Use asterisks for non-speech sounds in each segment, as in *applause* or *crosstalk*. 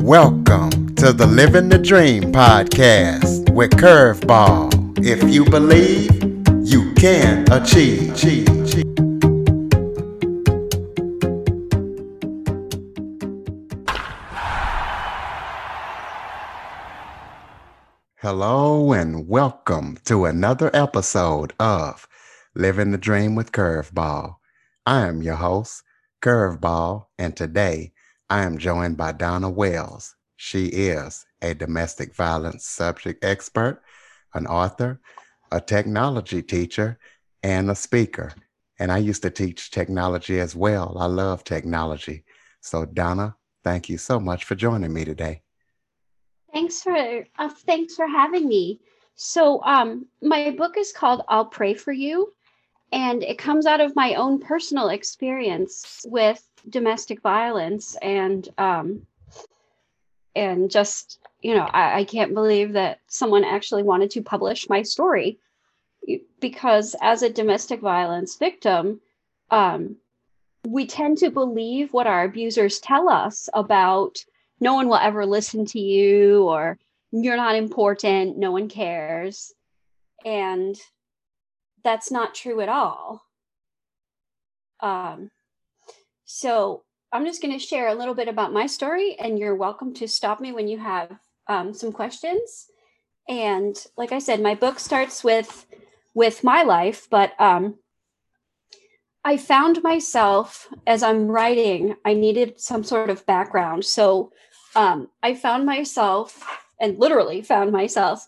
Welcome to the Living the Dream podcast with Curveball. If you believe, you can achieve. Hello and welcome to another episode of Living the Dream with Curveball. I am your host, Curveball, and today I am joined by Donna Wells. She is a domestic violence subject expert, an author, a technology teacher, and a speaker. And I used to teach technology as well. I love technology. So, Donna, thank you so much for joining me today. Thanks for uh, thanks for having me. So, um, my book is called "I'll Pray for You," and it comes out of my own personal experience with domestic violence and um, and just you know I, I can't believe that someone actually wanted to publish my story. Because as a domestic violence victim um, we tend to believe what our abusers tell us about no one will ever listen to you or you're not important no one cares. And that's not true at all. Um, so I'm just going to share a little bit about my story, and you're welcome to stop me when you have um, some questions. And like I said, my book starts with with my life, but um, I found myself as I'm writing, I needed some sort of background. So um, I found myself, and literally found myself,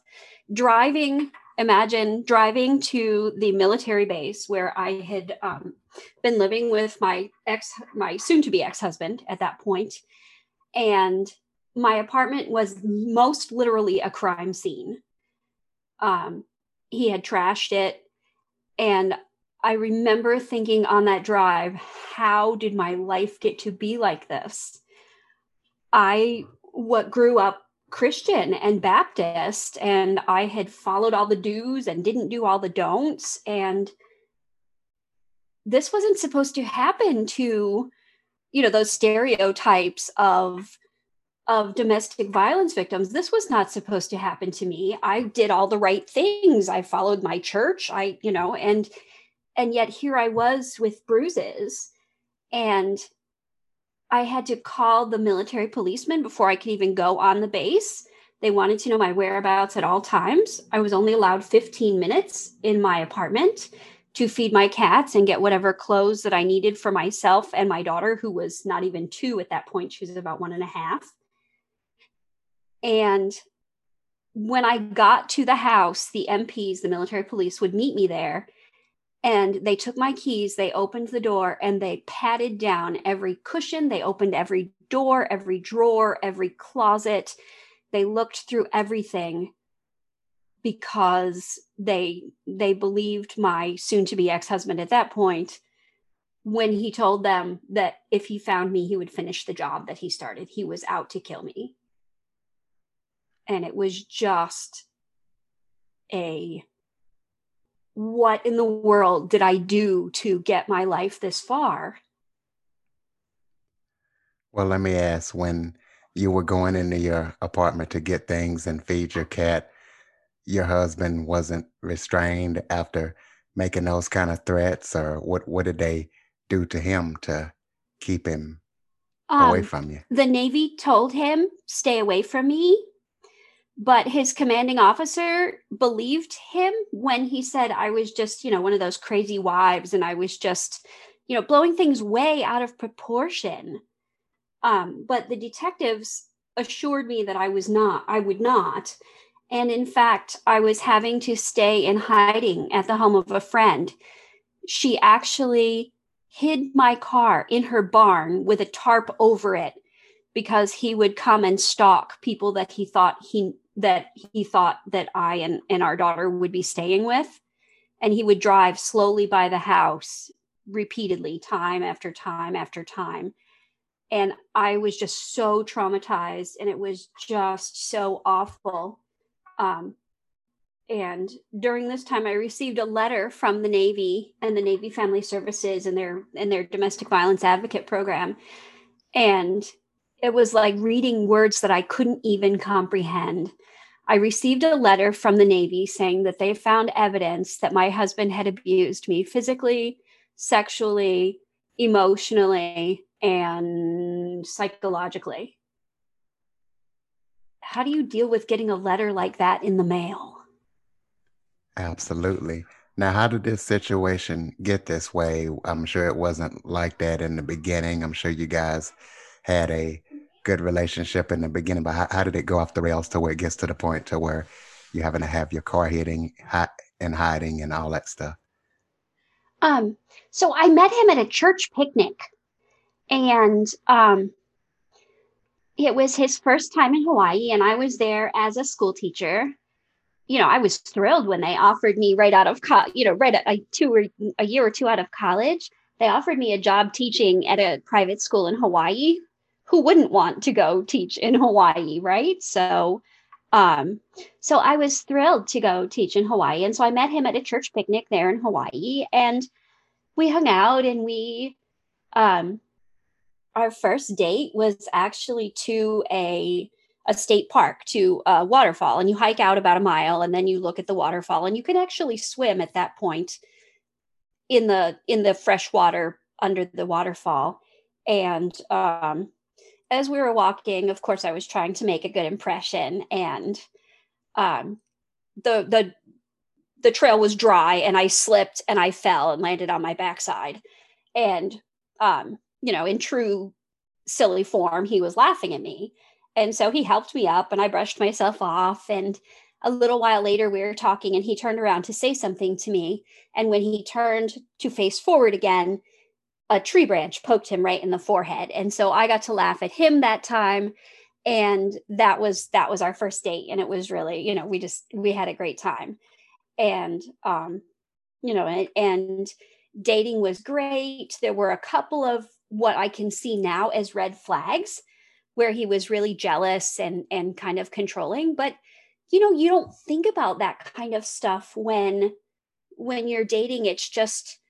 driving. Imagine driving to the military base where I had um, been living with my ex, my soon to be ex husband at that point, and my apartment was most literally a crime scene. Um, he had trashed it, and I remember thinking on that drive, how did my life get to be like this? I what grew up Christian and Baptist, and I had followed all the do's and didn't do all the don'ts. And this wasn't supposed to happen to you know those stereotypes of of domestic violence victims. This was not supposed to happen to me. I did all the right things. I followed my church. I you know and and yet here i was with bruises. And i had to call the military policeman before i could even go on the base. They wanted to know my whereabouts at all times. I was only allowed 15 minutes in my apartment to feed my cats and get whatever clothes that I needed for myself and my daughter, who was not even two at that point. She was about one and a half. And when I got to the house, the MPs, the military police, would meet me there. And they took my keys, they opened the door, and they patted down every cushion. They opened every door, every drawer, every closet. They looked through everything because they they believed my soon to be ex-husband at that point when he told them that if he found me he would finish the job that he started. He was out to kill me. And it was just a what in the world did i do to get my life this far? Well let me ask when you were going into your apartment to get things and feed your cat your husband wasn't restrained after making those kind of threats or what what did they do to him to keep him um, away from you? the navy told him stay away from me but his commanding officer believed him when he said i was just you know one of those crazy wives and i was just you know blowing things way out of proportion. Um, but the detectives assured me that i was not i would not and in fact, I was having to stay in hiding at the home of a friend. She actually hid my car in her barn with a tarp over it because he would come and stalk people that he thought he that he thought that I and, and our daughter would be staying with. And he would drive slowly by the house repeatedly, time after time after time. And I was just so traumatized and it was just so awful um, and during this time, I received a letter from the Navy and the Navy Family Services and their and their domestic violence advocate program, and it was like reading words that I couldn't even comprehend. I received a letter from the Navy saying that they found evidence that my husband had abused me physically, sexually, emotionally, and psychologically. How do you deal with getting a letter like that in the mail? Absolutely. Now, how did this situation get this way? I'm sure it wasn't like that in the beginning. I'm sure you guys had a good relationship in the beginning, but how, how, did it go off the rails to where it gets to the point to where you're having to have your car hitting and hiding and all that stuff? Um, so I met him at a church picnic, and um, it was his first time in Hawaii, and I was there as a school teacher. You know, I was thrilled when they offered me right out of co- you know right at a two or a year or two out of college. They offered me a job teaching at a private school in Hawaii who wouldn't want to go teach in Hawaii, right? So um so I was thrilled to go teach in Hawaii and so I met him at a church picnic there in Hawaii and we hung out and we um our first date was actually to a a state park to a waterfall and you hike out about a mile and then you look at the waterfall and you can actually swim at that point in the in the fresh water under the waterfall. And um as we were walking, of course, I was trying to make a good impression, and um, the the the trail was dry, and I slipped and I fell and landed on my backside, and um, you know, in true silly form, he was laughing at me, and so he helped me up, and I brushed myself off, and a little while later we were talking, and he turned around to say something to me, and when he turned to face forward again a tree branch poked him right in the forehead. And so i got to laugh at him that time. And that was that was our first date. And it was really you know we just we had a great time. And um you know and, and dating was great. There were a couple of what i can see now as red flags where he was really jealous and and kind of controlling. But you know you don't think about that kind of stuff when when you're dating. It's just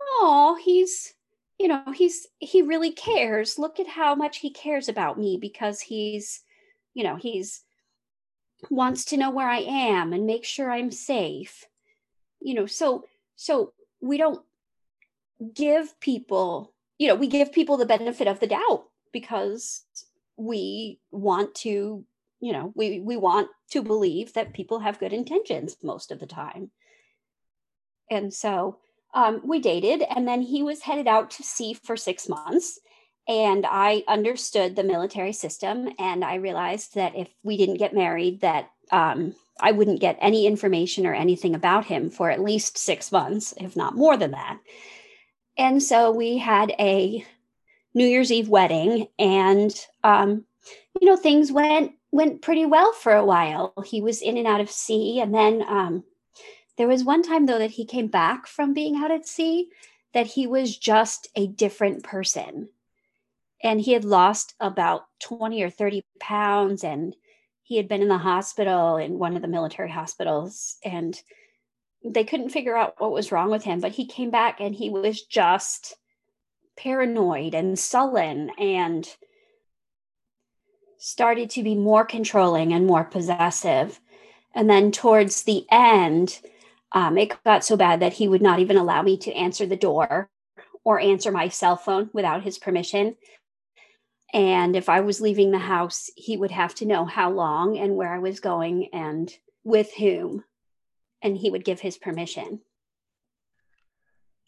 oh he's you know he's he really cares. Look at how much he cares about me because he's you know he's wants to know where i am and make sure i'm safe. You know so so we don't give people you know we give people the benefit of the doubt because we want to you know we we want to believe that people have good intentions most of the time. And so um, we dated and then he was headed out to sea for six months and i understood the military system and i realized that if we didn't get married that um, i wouldn't get any information or anything about him for at least six months if not more than that and so we had a new year's eve wedding and um, you know things went went pretty well for a while. He was in and out of sea. And then um, there was one time, though, that he came back from being out at sea that he was just a different person. And he had lost about 20 or 30 pounds and he had been in the hospital in one of the military hospitals. And they couldn't figure out what was wrong with him but he came back and he was just paranoid and sullen and started to be more controlling and more possessive and then towards the end um, it got so bad that he would not even allow me to answer the door or answer my cell phone without his permission. And if I was leaving the house, he would have to know how long and where I was going and with whom. And he would give his permission.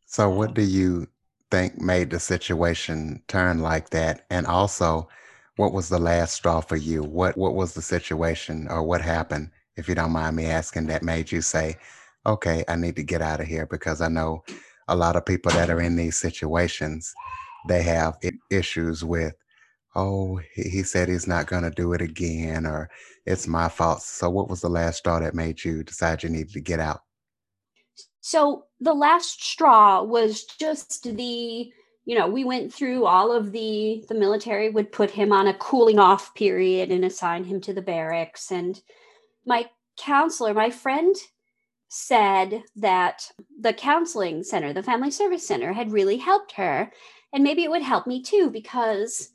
So, what do you think made the situation turn like that? And also, what was the last straw for you? What What was the situation, or what happened, if you don't mind me asking, that made you say, okay, I need to get out of here because I know a lot of people that are in these situations, they have issues with, oh, he said he's not going to do it again, or it's my fault. So, what was the last straw that made you decide you needed to get out? So, the last straw was just the you know we went through all of the the military would put him on a cooling off period and assign him to the barracks and my counselor my friend said that the counseling center, the family service center, had really helped her. And maybe it would help me too, because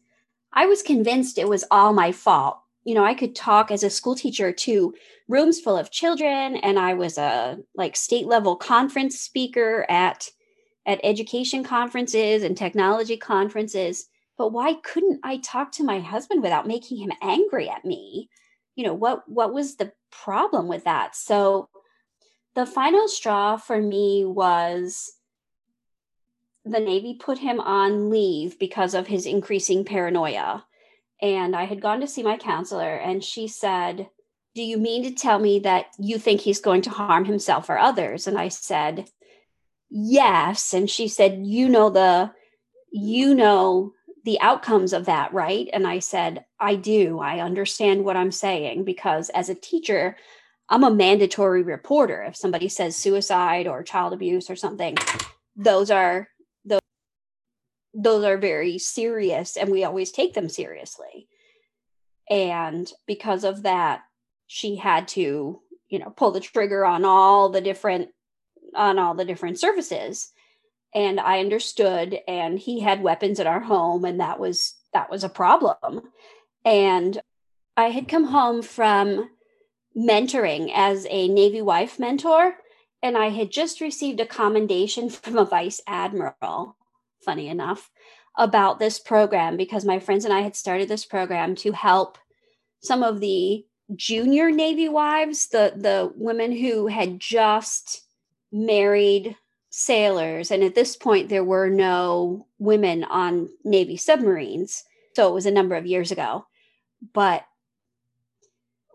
I was convinced it was all my fault. You know, I could talk as a school teacher to rooms full of children and I was a like state level conference speaker at at education conferences and technology conferences. But why couldn't I talk to my husband without making him angry at me? You know, what what was the problem with that? So the final straw for me was the Navy put him on leave because of his increasing paranoia. And I had gone to see my counselor, and she said, Do you mean to tell me that you think he's going to harm himself or others? And I said, Yes. And she said, You know the, you know, the outcomes of that, right? And I said, I do. I understand what I'm saying because as a teacher, I'm a mandatory reporter. If somebody says suicide or child abuse or something, those are those are very serious and we always take them seriously. And because of that, she had to, you know, pull the trigger on all the different on all the different services. And I understood and he had weapons in our home and that was that was a problem. And I had come home from mentoring as a Navy wife mentor and I had just received a commendation from a vice admiral funny enough, about this program because my friends and I had started this program to help some of the junior Navy wives, the the women who had just married sailors. And at this point, there were no women on Navy submarines. So it was a number of years ago. But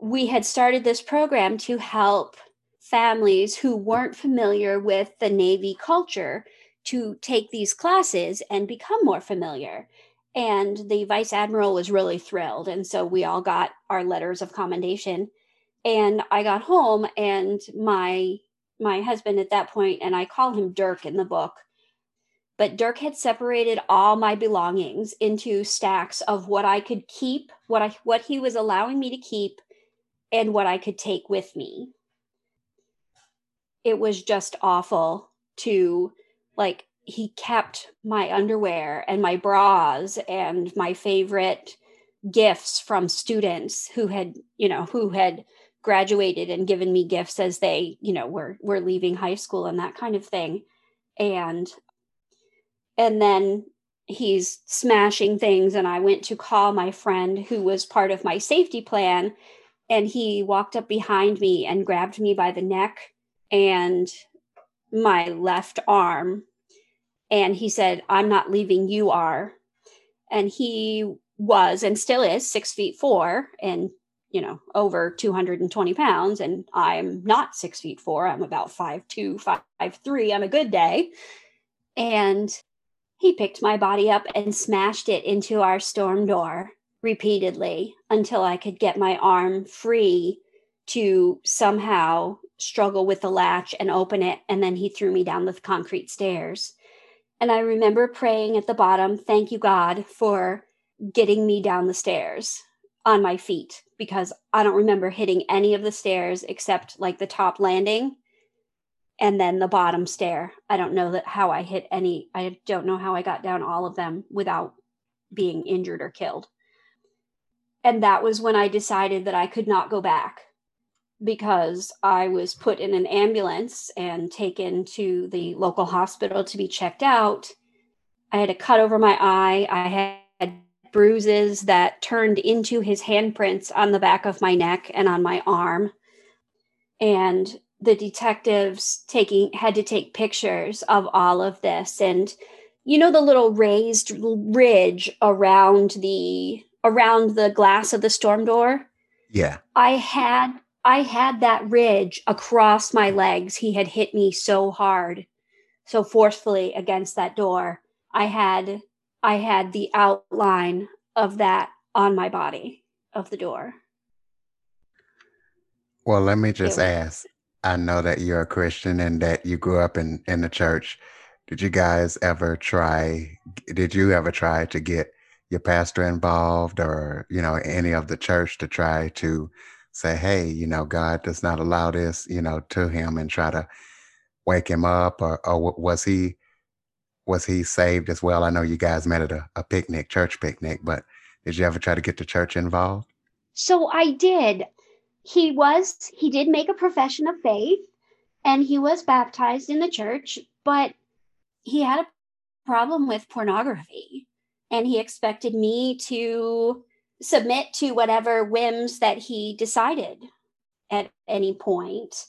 we had started this program to help families who weren't familiar with the Navy culture to take these classes and become more familiar. And the vice admiral was really thrilled. And so we all got our letters of commendation. And I got home and my my husband at that point, and I call him Dirk in the book, but Dirk had separated all my belongings into stacks of what I could keep, what I what he was allowing me to keep, and what I could take with me. It was just awful to like he kept my underwear and my bras and my favorite gifts from students who had you know who had graduated and given me gifts as they you know were were leaving high school and that kind of thing. And and then he's smashing things and i went to call my friend who was part of my safety plan and he walked up behind me and grabbed me by the neck and my left arm and he said, I'm not leaving, you are. And he was and still is six feet four and, you know, over 220 pounds. And I'm not six feet four. I'm about five two, five three on a good day. And he picked my body up and smashed it into our storm door repeatedly until I could get my arm free to somehow struggle with the latch and open it. And then he threw me down the concrete stairs. And I remember praying at the bottom, thank you, God, for getting me down the stairs on my feet because I don't remember hitting any of the stairs except like the top landing and then the bottom stair. I don't know that how I hit any I don't know how I got down all of them without being injured or killed. And that was when I decided that I could not go back because I was put in an ambulance and taken to the local hospital to be checked out. I had a cut over my eye. I had bruises that turned into his handprints on the back of my neck and on my arm. And the detectives taking had to take pictures of all of this and you know the little raised ridge around the around the glass of the storm door yeah i had I had that ridge across my legs. He had hit me so hard, so forcefully against that door. I had I had the outline of that on my body of the door. Well, let me just ask. I know that you're a Christian and that you grew up in in the church. Did you guys ever try did you ever try to get your pastor involved or, you know, any of the church to try to say, hey, you know, God does not allow this, you know, to him and try to wake him up or, or was he was he saved as well? I know you guys met at a, a picnic, church picnic, but Did you ever try to get the church involved? So I did. He was, he did make a profession of faith and he was baptized in the church, but he had a problem with pornography and he expected me to submit to whatever whims that he decided at any point.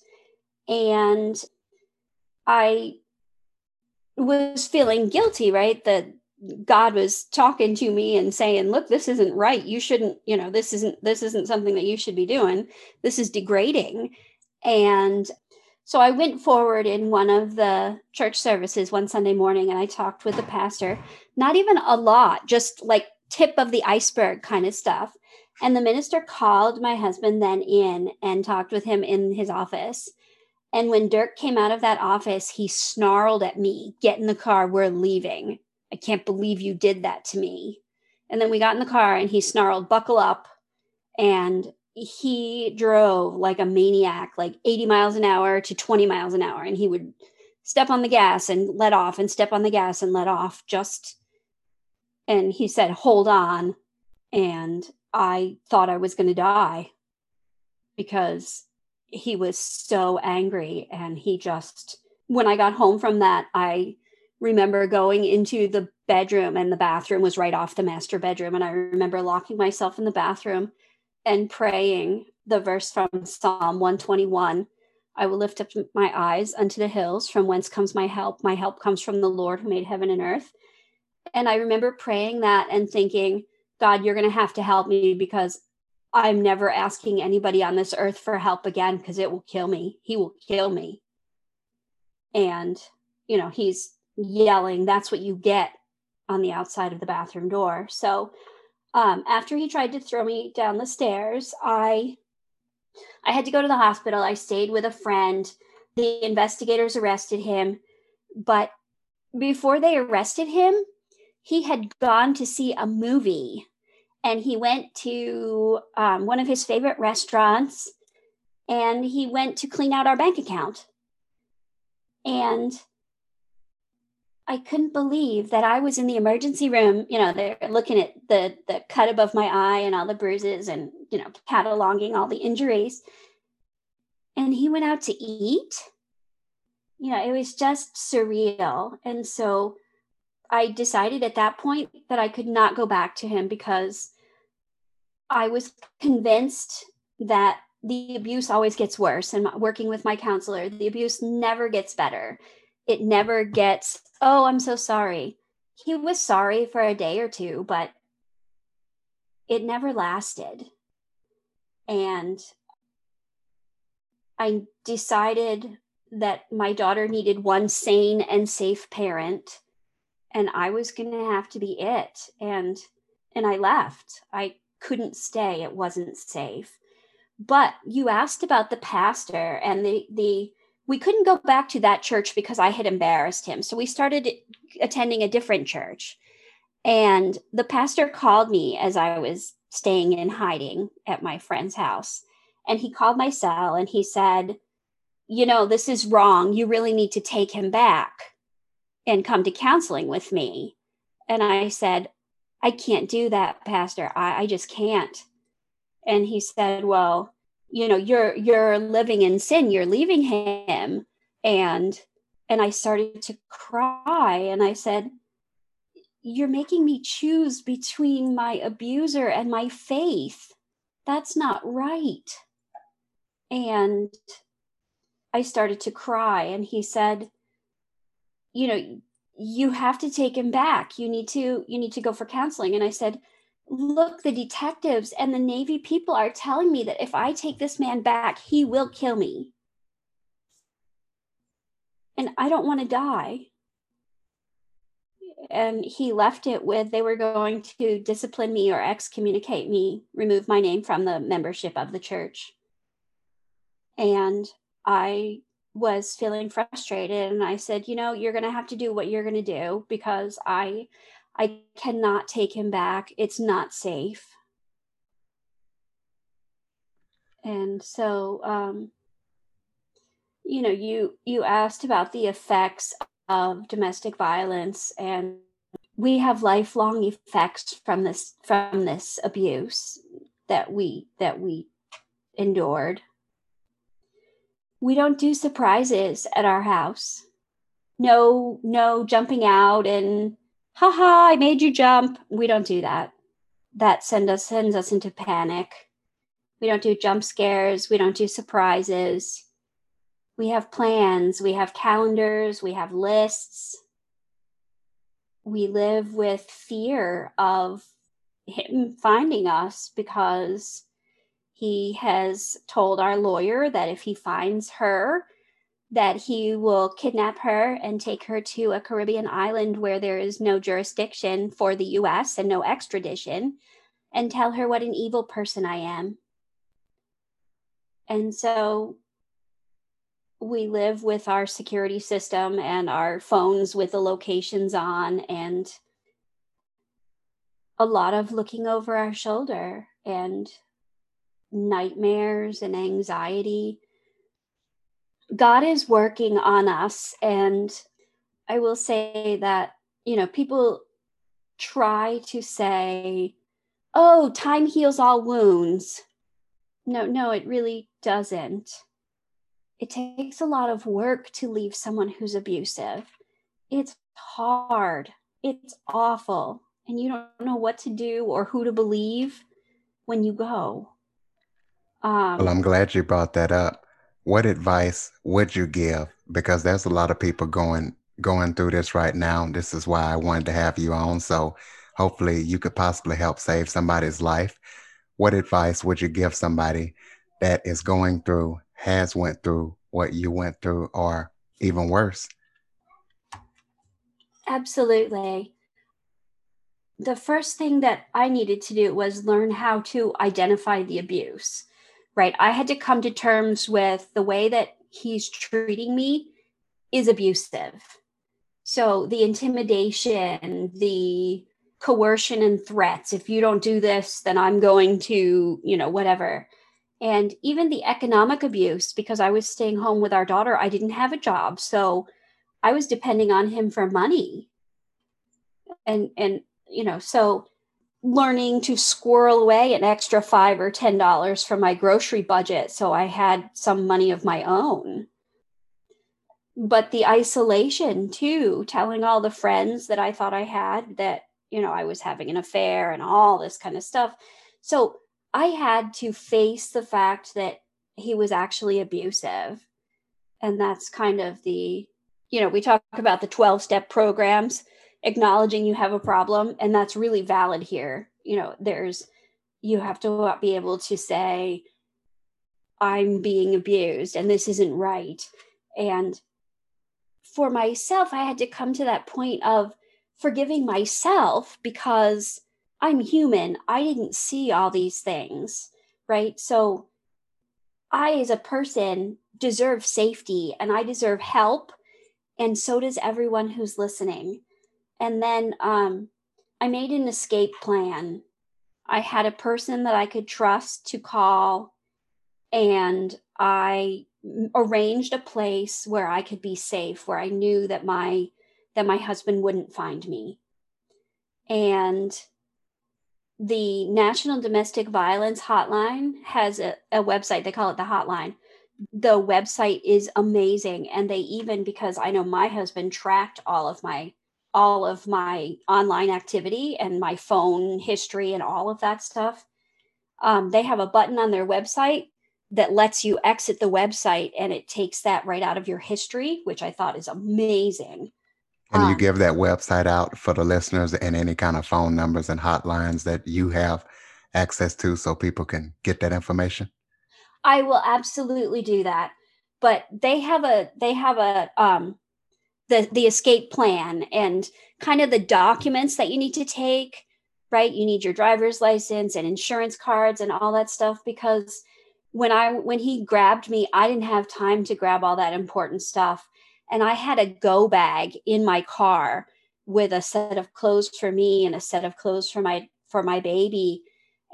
And I was feeling guilty, right? That God was talking to me and saying, "Look, this isn't right. You shouldn't, you know, this isn't this isn't something that you should be doing. This is degrading." And so I went forward in one of the church services one Sunday morning and I talked with the pastor, not even a lot, just like tip of the iceberg kind of stuff. And the minister called my husband then in and talked with him in his office. And when Dirk came out of that office, he snarled at me, Get in the car, we're leaving. I can't believe you did that to me. And then we got in the car and he snarled, Buckle up. And he drove like a maniac, like 80 miles an hour to 20 miles an hour. And he would step on the gas and let off and step on the gas and let off just. And he said, Hold on. And I thought I was going to die because he was so angry. And he just when I got home from that I remember going into the bedroom and the bathroom was right off the master bedroom. And I remember locking myself in the bathroom and praying the verse from Psalm 121 I will lift up my eyes unto the hills. From whence comes my help? My help comes from the Lord who made heaven and earth and I remember praying that and thinking God, you're going to have to help me because I'm never asking anybody on this earth for help again because it will kill me. He will kill me. And, you know, he's yelling, that's what you get on the outside of the bathroom door. So, um, after he tried to throw me down the stairs, I I had to go to the hospital. I stayed with a friend. The investigators arrested him, but before they arrested him, he had gone to see a movie and he went to um, one of his favorite restaurants and he went to clean out our bank account. And I couldn't believe that I was in the emergency room. You know, they're looking at the the cut above my eye and all the bruises, and you know, cataloging all the injuries. And he went out to eat. You know, it was just surreal. And so I decided at that point that I could not go back to him because I was convinced that the abuse always gets worse. And working with my counselor, the abuse never gets better. It never gets, oh, I'm so sorry. He was sorry for a day or two, but it never lasted. And I decided that my daughter needed one sane and safe parent and I was going to have to be it. And and I left. I couldn't stay. It wasn't safe. But you asked about the pastor and the the we couldn't go back to that church because I had embarrassed him. So we started attending a different church. And the pastor called me as I was staying in hiding at my friend's house. And he called my cell and he said, You know, this is wrong. You really need to take him back and come to counseling with me. And I said, I can't do that, Pastor. I, I just can't. And he said, Well, you know, you're you're living in sin, you're leaving him. And and I started to cry and I said, You're making me choose between my abuser and my faith. That's not right. And I started to cry and he said, you know you have to take him back. You need to you need to go for counseling. And i said look the detectives and the navy people are telling me that if i take this man back he will kill me. And i don't want to die. And he left it with they were going to discipline me or excommunicate me remove my name from the membership of the church. And i was feeling frustrated and I said, "You know, you're going to have to do what you're going to do because I I cannot take him back. It's not safe." And so um you know, you you asked about the effects of domestic violence and we have lifelong effects from this from this abuse that we that we endured we don't do surprises at our house. No no jumping out and haha i made you jump. We don't do that. That send us sends us into panic. We don't do jump scares. We don't do surprises. We have plans. We have calendars. We have lists. We live with fear of him finding us because he has told our lawyer that if he finds her that he will kidnap her and take her to a Caribbean island where there is no jurisdiction for the US and no extradition and tell her what an evil person I am. And so we live with our security system and our phones with the locations on and a lot of looking over our shoulder and nightmares and anxiety. God is working on us. And I will say that, you know, people try to say, oh, time heals all wounds. No, no, it really doesn't it takes a lot of work to leave someone who's abusive. It's hard, it's awful, and you don't know what to do or who to believe when you go. Um, well, I'm glad you brought that up. What advice would you give? Because there's a lot of people going going through this right now. This is why I wanted to have you on. So hopefully you could possibly help save somebody's life. What advice would you give somebody that is going through has went through what you went through or even worse absolutely the first thing that i needed to do was learn how to identify the abuse right? I had to come to terms with the way that he's treating me is abusive. So the intimidation the coercion and threats if you don't do this then i'm going to you know whatever. And even the economic abuse because i was staying home with our daughter i didn't have a job. So i was depending on him for money. And and you know so learning to squirrel away an extra five or ten dollars from my grocery budget so i had some money of my own. But the isolation too telling all the friends that i thought i had that you know i was having an affair and all this kind of stuff. So I had to face the fact that he was actually abusive. And that's kind of the, you know, we talk about the 12 step programs, acknowledging you have a problem. And that's really valid here. You know, there's, you have to be able to say, I'm being abused and this isn't right. And for myself, I had to come to that point of forgiving myself because I'm human. I didn't see all these things, right? So I, as a person, deserve safety and I deserve help. And so does everyone who's listening. And then um, I made an escape plan. I had a person that I could trust to call, and I arranged a place where I could be safe, where I knew that my that my husband wouldn't find me. And the National Domestic Violence Hotline has a, a, website. They call it the hotline. The website is amazing. And they even, because I know my husband tracked all of my all of my online activity and my phone history and all of that stuff. Um, they have a button on their website that lets you exit the website and it takes that right out of your history, which I thought is amazing. And um, you give that website out for the listeners and any kind of phone numbers and hotlines that you have access to so people can get that information? I will absolutely do that. But they have a they have a um the the escape plan and kind of the documents that you need to take, right? You need your driver's license and insurance cards and all that stuff because when I when he grabbed me, I didn't have time to grab all that important stuff and I had a go bag in my car with a set of clothes for me and a set of clothes for my for my baby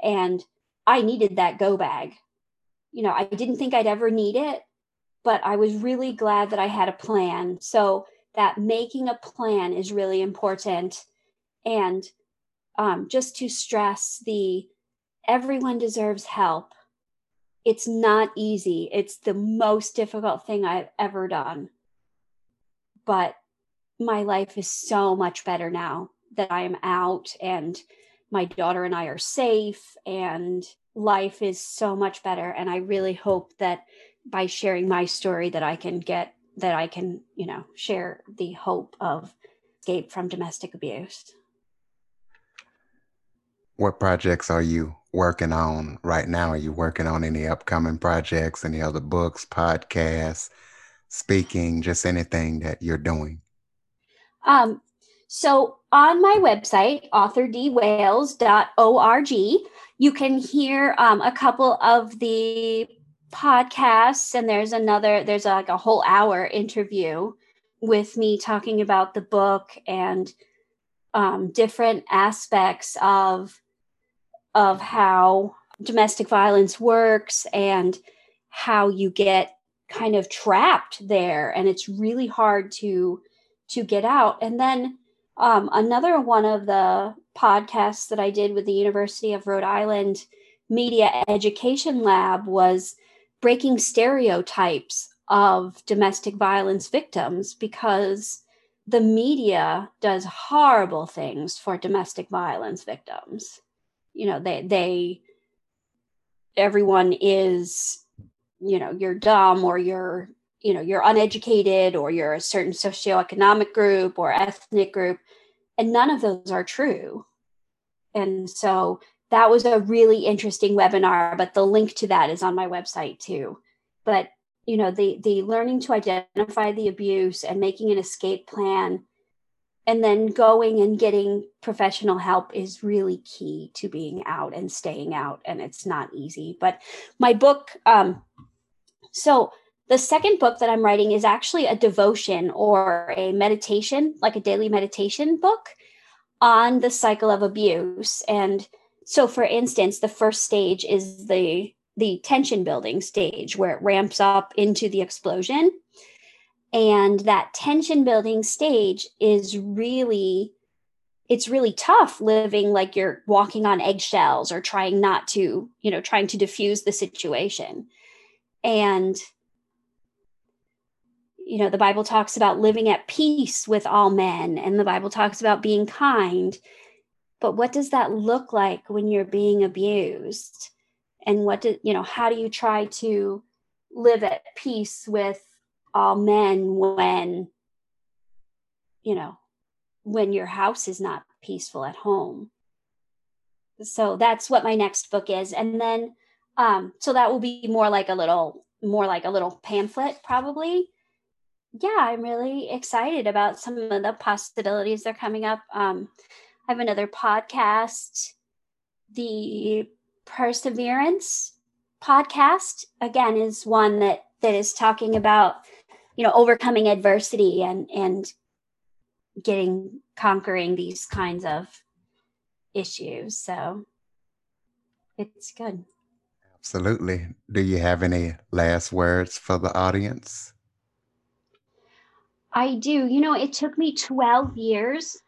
and I needed that go bag. You know, I didn't think I'd ever need it, but I was really glad that I had a plan. So that making a plan is really important and um, just to stress the everyone deserves help. It's not easy. It's the most difficult thing I've ever done. But my life is so much better now that I am out and my daughter and I are safe and life is so much better and I really hope that by sharing my story that I can get that I can, you know, share the hope of escape from domestic abuse. What projects are you working on right now? Are you working on any upcoming projects, any other books, podcasts, speaking, just anything that you're doing? Um, so on my website, authordwayles.org, you can hear um, a couple of the podcasts, and there's another, there's like a whole hour interview with me talking about the book and um, different aspects of of how domestic violence works and how you get kind of trapped there and it's really hard to to get out. And then um, another one of the podcasts that i did with the university of rhode island media education lab was breaking stereotypes of domestic violence victims because the media does horrible things for domestic violence victims. You know they they everyone is you know you're dumb or you're you know you're uneducated or you're a certain socioeconomic group or ethnic group and none of those are true. And so that was a really interesting webinar but the link to that is on my website too. But you know the the learning to identify the abuse and making an escape plan and then going and getting professional help is really key to being out and staying out and it's not easy. But my book um so the second book that i'm writing is actually a devotion or a meditation like a daily meditation book on the cycle of abuse. And so for instance the first stage is the the tension building stage where it ramps up into the explosion. And that tension building stage is really it's really tough living like you're walking on eggshells or trying not to you know trying to diffuse the situation. And you know the bible talks about living at peace with all men and the bible talks about being kind but what does that look like when you're being abused? And what do you know how do you try to live at peace with all men when you know when your house is not peaceful at home? So that's what my next book is. And then um so that will be more like a little more like a little pamphlet probably. Yeah i'm really excited about some of the possibilities that are coming up. Um i have another podcast the perseverance podcast. Again is one that that is talking about you know overcoming adversity and and getting conquering these kinds of issues. So it's good. Absolutely. Do you have any last words for the audience? I do. You know it took me 12 years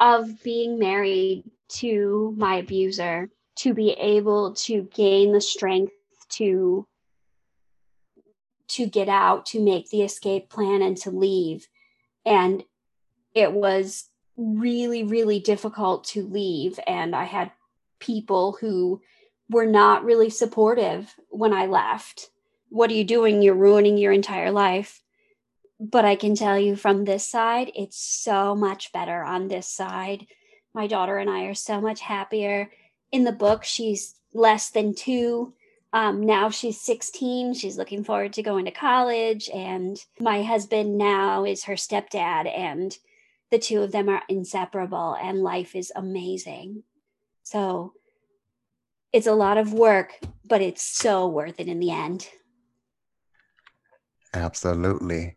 of being married to my abuser to be able to gain the strength to to get out, to make the escape plan, and to leave. And it was really, really difficult to leave. And I had people who were not really supportive when I left. What are you doing? You're ruining your entire life. But I can tell you from this side, it's so much better on this side. My daughter and I are so much happier. In the book, she's less than two um, now she's 16. She's looking forward to going to college. And my husband now is her stepdad. And the two of them are inseparable. And life is amazing. So it's a lot of work, but it's so worth it in the end. Absolutely.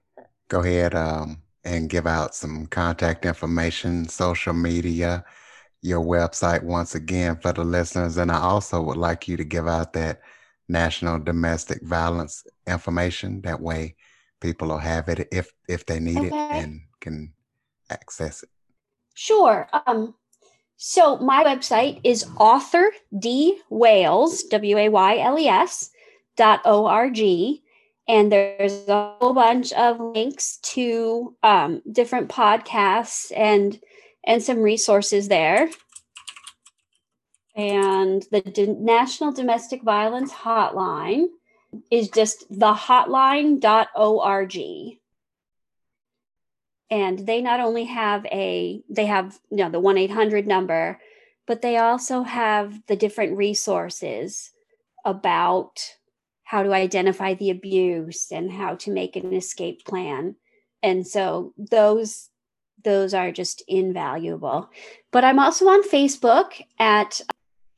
Go ahead um, and give out some contact information, social media, your website once again for the listeners. And I also would like you to give out that national domestic violence information. That way, people will have it if if they need okay. it and can access it. Sure. Um, So my website is author d wayles w a y l e s dot o r g, and there's a whole bunch of links to um, different podcasts and and some resources there. And the D- National Domestic Violence Hotline is just thehotline.org and they not only have a they have you know the 1-800 number but they also have the different resources about how to identify the abuse and how to make an escape plan and so those those are just invaluable but i'm also on facebook at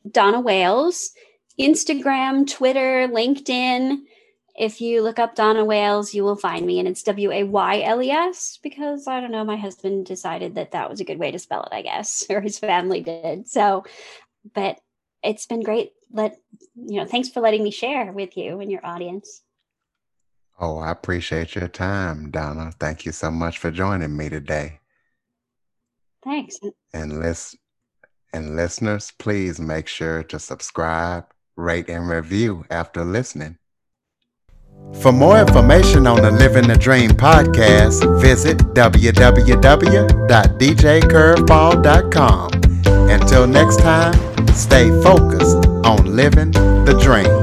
donna wayles instagram twitter linkedin if you look up Donna Wayles, you will find me, and it's W A Y L E S because I don't know, my husband decided that that was a good way to spell it, I guess, *laughs* or his family did. So, but it's been great. Let you know, thanks for letting me share with you and your audience. Oh, I appreciate your time, Donna. Thank you so much for joining me today. Thanks. And list and listeners, please make sure to subscribe, rate, and review after listening. For more information on the Living the Dream podcast, visit www.djcurveball.com. Until next time, stay focused on living the dream.